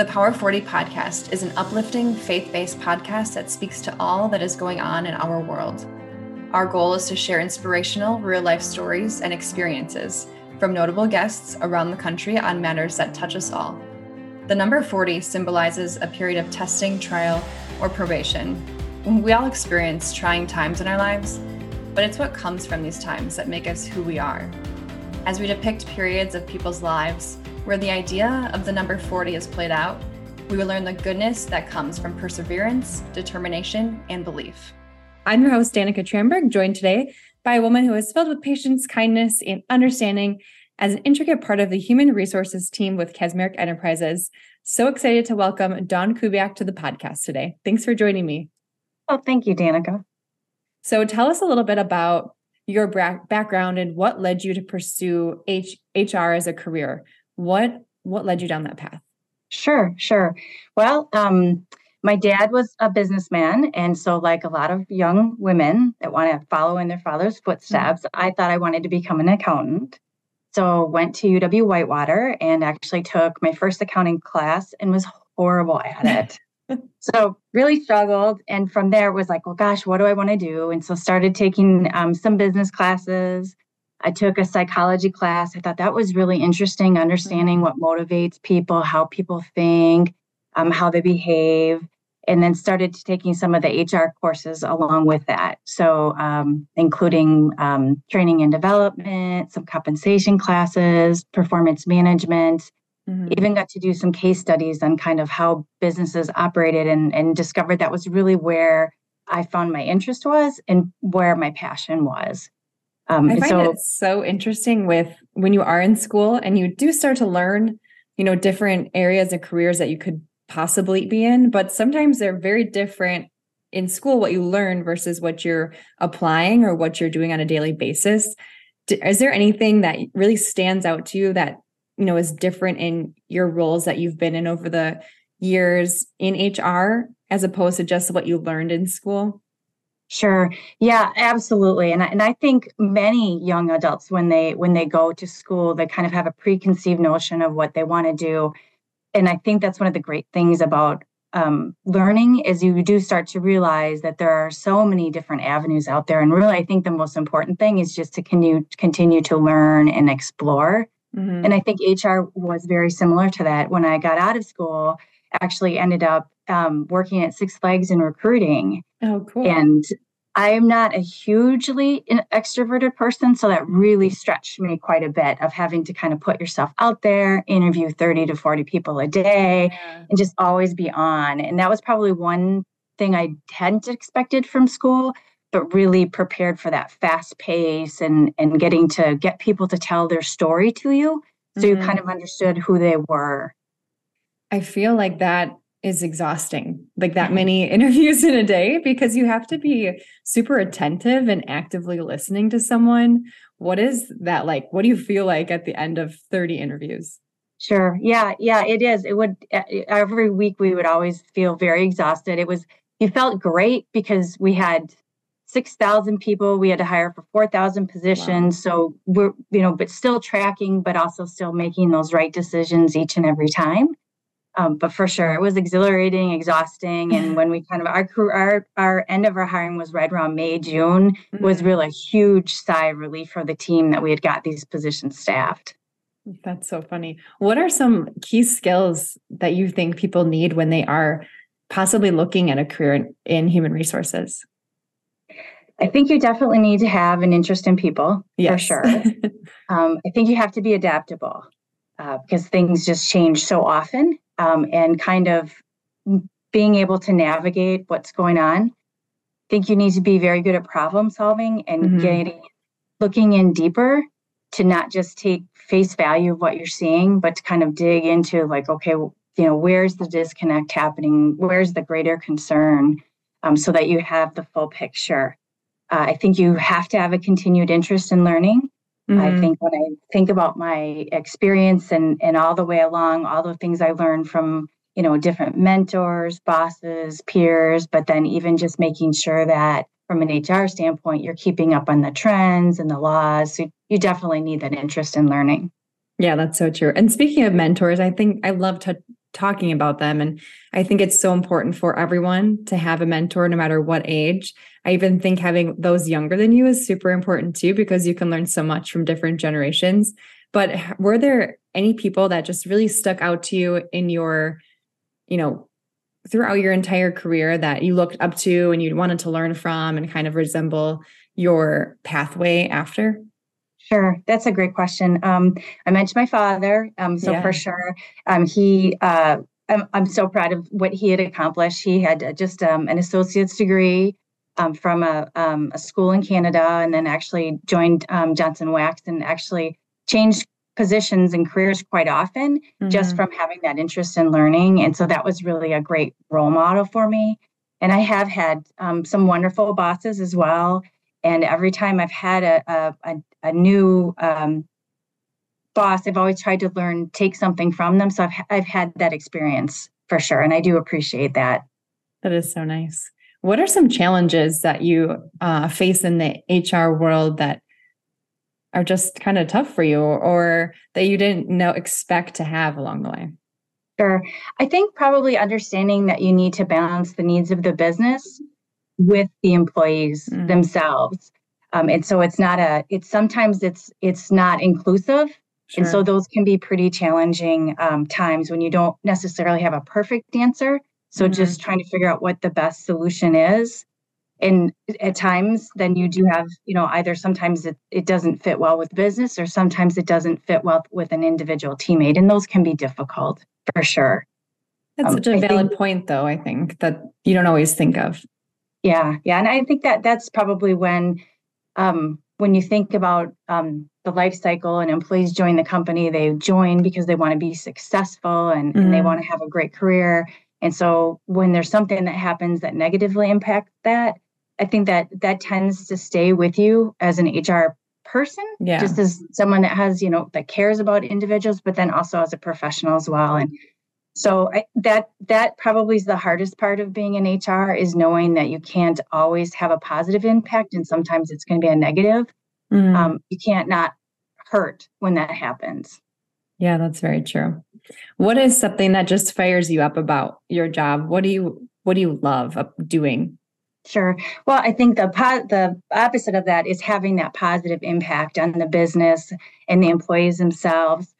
The Power 40 podcast is an uplifting, faith based podcast that speaks to all that is going on in our world. Our goal is to share inspirational, real life stories and experiences from notable guests around the country on matters that touch us all. The number 40 symbolizes a period of testing, trial, or probation. We all experience trying times in our lives, but it's what comes from these times that make us who we are. As we depict periods of people's lives, where the idea of the number 40 is played out, we will learn the goodness that comes from perseverance, determination, and belief. I'm your host, Danica Tramberg, joined today by a woman who is filled with patience, kindness, and understanding as an intricate part of the human resources team with Kasmeric Enterprises. So excited to welcome Dawn Kubiak to the podcast today. Thanks for joining me. Oh, thank you, Danica. So tell us a little bit about your background and what led you to pursue H- HR as a career. What what led you down that path? Sure, sure. Well, um, my dad was a businessman, and so like a lot of young women that want to follow in their father's footsteps, mm-hmm. I thought I wanted to become an accountant. So went to UW Whitewater and actually took my first accounting class and was horrible at it. so really struggled and from there was like well gosh what do i want to do and so started taking um, some business classes I took a psychology class. I thought that was really interesting, understanding what motivates people, how people think, um, how they behave, and then started taking some of the HR courses along with that. So, um, including um, training and development, some compensation classes, performance management. Mm-hmm. Even got to do some case studies on kind of how businesses operated and, and discovered that was really where I found my interest was and where my passion was. Um, I find so, it so interesting with when you are in school and you do start to learn, you know, different areas and careers that you could possibly be in, but sometimes they're very different in school what you learn versus what you're applying or what you're doing on a daily basis. Is there anything that really stands out to you that you know is different in your roles that you've been in over the years in HR as opposed to just what you learned in school? Sure. Yeah, absolutely. And I, and I think many young adults when they when they go to school, they kind of have a preconceived notion of what they want to do. And I think that's one of the great things about um, learning is you do start to realize that there are so many different avenues out there. And really, I think the most important thing is just to continue continue to learn and explore. Mm-hmm. And I think HR was very similar to that. When I got out of school, actually ended up um, working at Six Flags in recruiting. Oh, cool. And I am not a hugely extroverted person, so that really stretched me quite a bit of having to kind of put yourself out there, interview 30 to 40 people a day, yeah. and just always be on. And that was probably one thing I hadn't expected from school, but really prepared for that fast pace and and getting to get people to tell their story to you, so mm-hmm. you kind of understood who they were. I feel like that is exhausting like that mm-hmm. many interviews in a day because you have to be super attentive and actively listening to someone. What is that like? What do you feel like at the end of 30 interviews? Sure. Yeah yeah it is. It would every week we would always feel very exhausted. It was you felt great because we had 6,000 people. We had to hire for 4,000 positions wow. so we're you know but still tracking but also still making those right decisions each and every time um, but for sure, it was exhilarating, exhausting. And when we kind of our our our end of our hiring was right around May, June, mm-hmm. was really a huge sigh of relief for the team that we had got these positions staffed. That's so funny. What are some key skills that you think people need when they are possibly looking at a career in, in human resources? I think you definitely need to have an interest in people yes. for sure. um, I think you have to be adaptable uh, because things just change so often um, and kind of being able to navigate what's going on. I think you need to be very good at problem solving and mm-hmm. getting looking in deeper to not just take face value of what you're seeing, but to kind of dig into like, okay, you know, where's the disconnect happening? Where's the greater concern? Um, so that you have the full picture. Uh, I think you have to have a continued interest in learning. Mm-hmm. I think when I think about my experience and and all the way along, all the things I learned from you know different mentors, bosses, peers, but then even just making sure that from an HR standpoint, you're keeping up on the trends and the laws. So you definitely need that interest in learning. Yeah, that's so true. And speaking of mentors, I think I love to talking about them. And I think it's so important for everyone to have a mentor, no matter what age. I even think having those younger than you is super important too, because you can learn so much from different generations. But were there any people that just really stuck out to you in your, you know, throughout your entire career that you looked up to and you wanted to learn from and kind of resemble your pathway after? Sure, that's a great question. Um, I mentioned my father, um, so yeah. for sure, um, he. Uh, I'm, I'm, so proud of what he had accomplished. He had uh, just um, an associate's degree um, from a, um, a, school in Canada, and then actually joined Johnson Wax and actually changed positions and careers quite often mm-hmm. just from having that interest in learning. And so that was really a great role model for me. And I have had some wonderful bosses as well. And every time I've had a, a, a new um, boss, I've always tried to learn, take something from them. So I've, I've had that experience for sure. And I do appreciate that. That is so nice. What are some challenges that you uh, face in the HR world that are just kind of tough for you or that you didn't know expect to have along the way? Sure. I think probably understanding that you need to balance the needs of the business with the employees mm. themselves. Um, and so it's not a it's sometimes it's it's not inclusive sure. and so those can be pretty challenging um, times when you don't necessarily have a perfect answer so mm-hmm. just trying to figure out what the best solution is and at times then you do have you know either sometimes it, it doesn't fit well with business or sometimes it doesn't fit well with an individual teammate and those can be difficult for sure that's um, such a valid think, point though i think that you don't always think of yeah, yeah, and I think that that's probably when, um, when you think about um, the life cycle and employees join the company, they join because they want to be successful and, mm-hmm. and they mm-hmm. want to have a great career. And so when there's something that happens that negatively impacts that, I think that that tends to stay with you as an HR person, yeah. just as someone that has, you know, that cares about individuals, but then also as a professional as well. And so I, that that probably is the hardest part of being in hr is knowing that you can't always have a positive impact and sometimes it's going to be a negative. Mm. um, you can't not hurt when that happens. Yeah that's very true. What is something that just fires you up about your job? What do you what do you love doing? Sure. Well, I think the po- the opposite of that is having that positive impact on the business and the employees themselves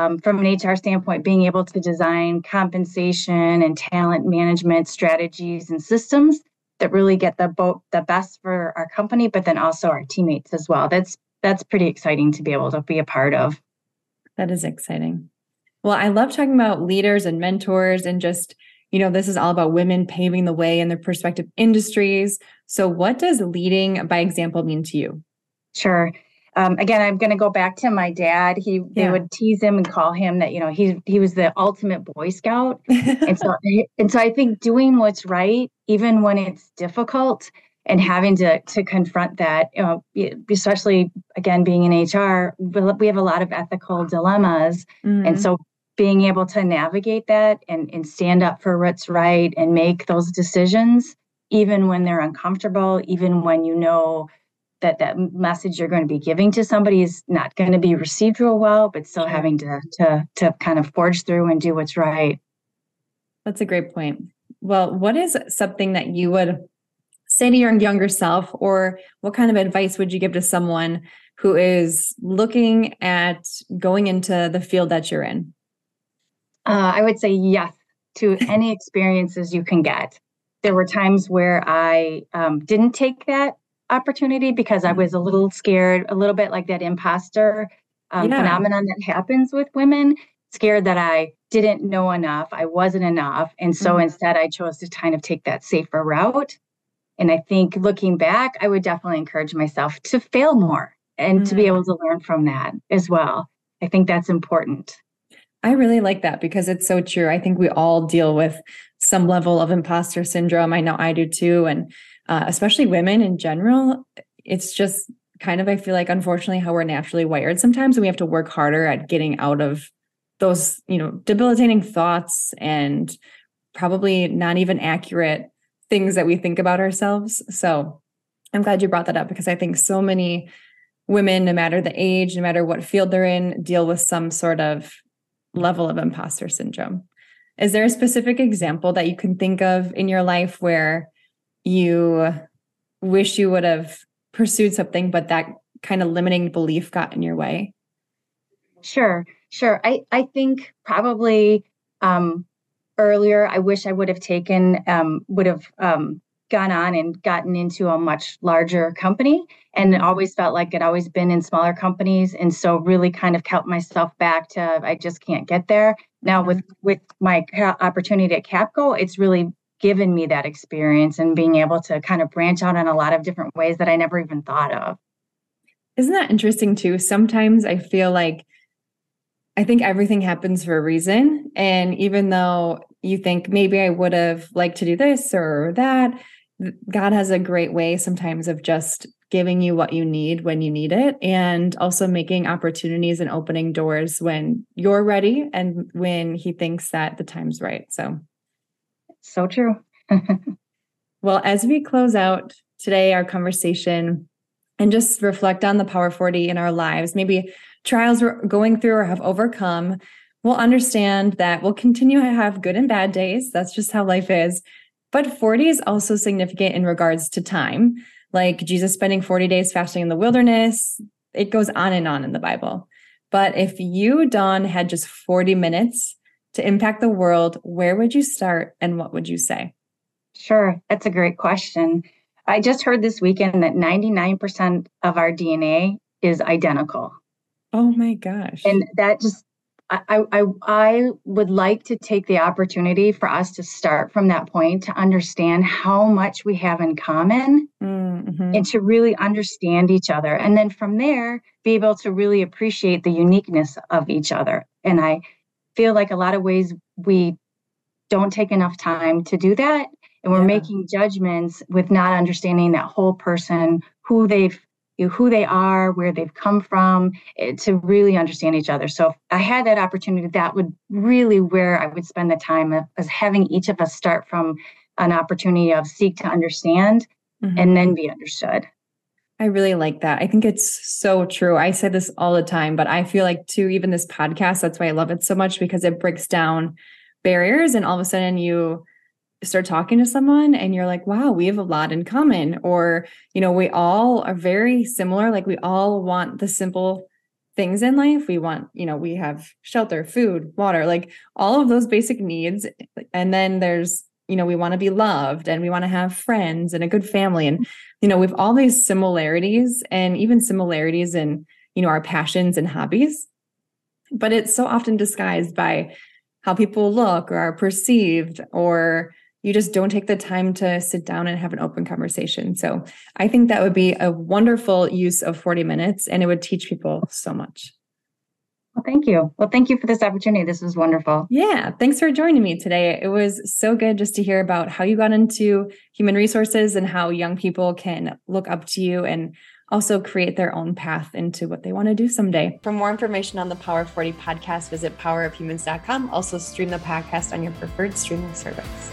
um, from an HR standpoint, being able to design compensation and talent management strategies and systems that really get the both the best for our company, but then also our teammates as well. That's that's pretty exciting to be able to be a part of. That is exciting. Well, I love talking about leaders and mentors and just, you know, this is all about women paving the way in their prospective industries. So, what does leading by example mean to you? Sure um, again, I'm going to go back to my dad. He yeah. they would tease him and call him that you know he he was the ultimate Boy Scout, and so and so I think doing what's right, even when it's difficult, and having to to confront that, you know, especially again being in HR, we have a lot of ethical dilemmas, mm-hmm. and so being able to navigate that and and stand up for what's right and make those decisions, even when they're uncomfortable, even when you know that that message you're going to be giving to somebody is not going to be received real well but still having to to to kind of forge through and do what's right. That's a great point. Well what is something that you would say to your younger self or what kind of advice would you give to someone who is looking at going into the field that you're in? Uh, i would say yes to any experiences you can get. There were times where i um, didn't take that opportunity because I was a little scared, a little bit like that imposter um, yeah. phenomenon that happens with women, scared that I didn't know enough, I wasn't enough. And so mm-hmm. instead, I chose to kind of take that safer route. And I think looking back, I would definitely encourage myself to fail more and mm-hmm. to be mm-hmm. able to learn from that as well. I think that's important. I really like that because it's so true. I think we all deal with some level of imposter syndrome. I know I do too. And uh, especially women in general, it's just kind of, I feel like, unfortunately, how we're naturally wired sometimes. And we have to work harder at getting out of those, you know, debilitating thoughts and probably not even accurate things that we think about ourselves. So I'm glad you brought that up because I think so many women, no matter the age, no matter what field they're in, deal with some sort of level of imposter syndrome. Is there a specific example that you can think of in your life where you wish you would have pursued something, but that kind of limiting belief got in your way? Sure, sure. I, I think probably um, earlier, I wish I would have taken, um, would have um, gone on and gotten into a much larger company and always felt like I'd always been in smaller companies. And so really kind of kept myself back to, I just can't get there. Now with, mm-hmm. with my opportunity at Capco, it's really given me that experience and being able to kind of branch out in a lot of different ways that I never even thought of. Isn't that interesting too? Sometimes I feel like I think everything happens for a reason. And even though you think maybe I would have liked to do this or that, God has a great way sometimes of just giving you what you need when you need it and also making opportunities and opening doors when you're ready and when he thinks that the time's right. So so true. well, as we close out today our conversation and just reflect on the power 40 in our lives, maybe trials we're going through or have overcome, we'll understand that we'll continue to have good and bad days. That's just how life is. But 40 is also significant in regards to time, like Jesus spending 40 days fasting in the wilderness. It goes on and on in the Bible. But if you, Dawn, had just 40 minutes to impact the world, where would you start and what would you say? Sure, that's a great question. I just heard this weekend that 99% of our DNA is identical. Oh my gosh. And that just I, I, I would like to take the opportunity for us to start from that point to understand how much we have in common mm-hmm. and to really understand each other. And then from there, be able to really appreciate the uniqueness of each other. And I feel like a lot of ways we don't take enough time to do that. And we're yeah. making judgments with not understanding that whole person, who they've you know, who they are, where they've come from, eh, to really understand each other. So if I had that opportunity, that would really where I would spend the time of, as having each of us start from an opportunity of seek to understand mm-hmm. and then be understood. I really like that. I think it's so true. I say this all the time, but I feel like too, even this podcast, that's why I love it so much because it breaks down barriers and all of a sudden you start talking to someone and you're like, wow, we have a lot in common. Or, you know, we all are very similar. Like we all want the simple things in life. We want, you know, we have shelter, food, water, like all of those basic needs. And then there's, you know, we want to be loved and we want to have friends and a good family. And, you know, we've all these similarities and even similarities in, you know, our passions and hobbies. But it's so often disguised by how people look or are perceived or you just don't take the time to sit down and have an open conversation. So I think that would be a wonderful use of 40 minutes and it would teach people so much. Well, thank you. Well, thank you for this opportunity. This was wonderful. Yeah. Thanks for joining me today. It was so good just to hear about how you got into human resources and how young people can look up to you and also create their own path into what they want to do someday. For more information on the Power 40 podcast, visit powerofhumans.com. Also, stream the podcast on your preferred streaming service.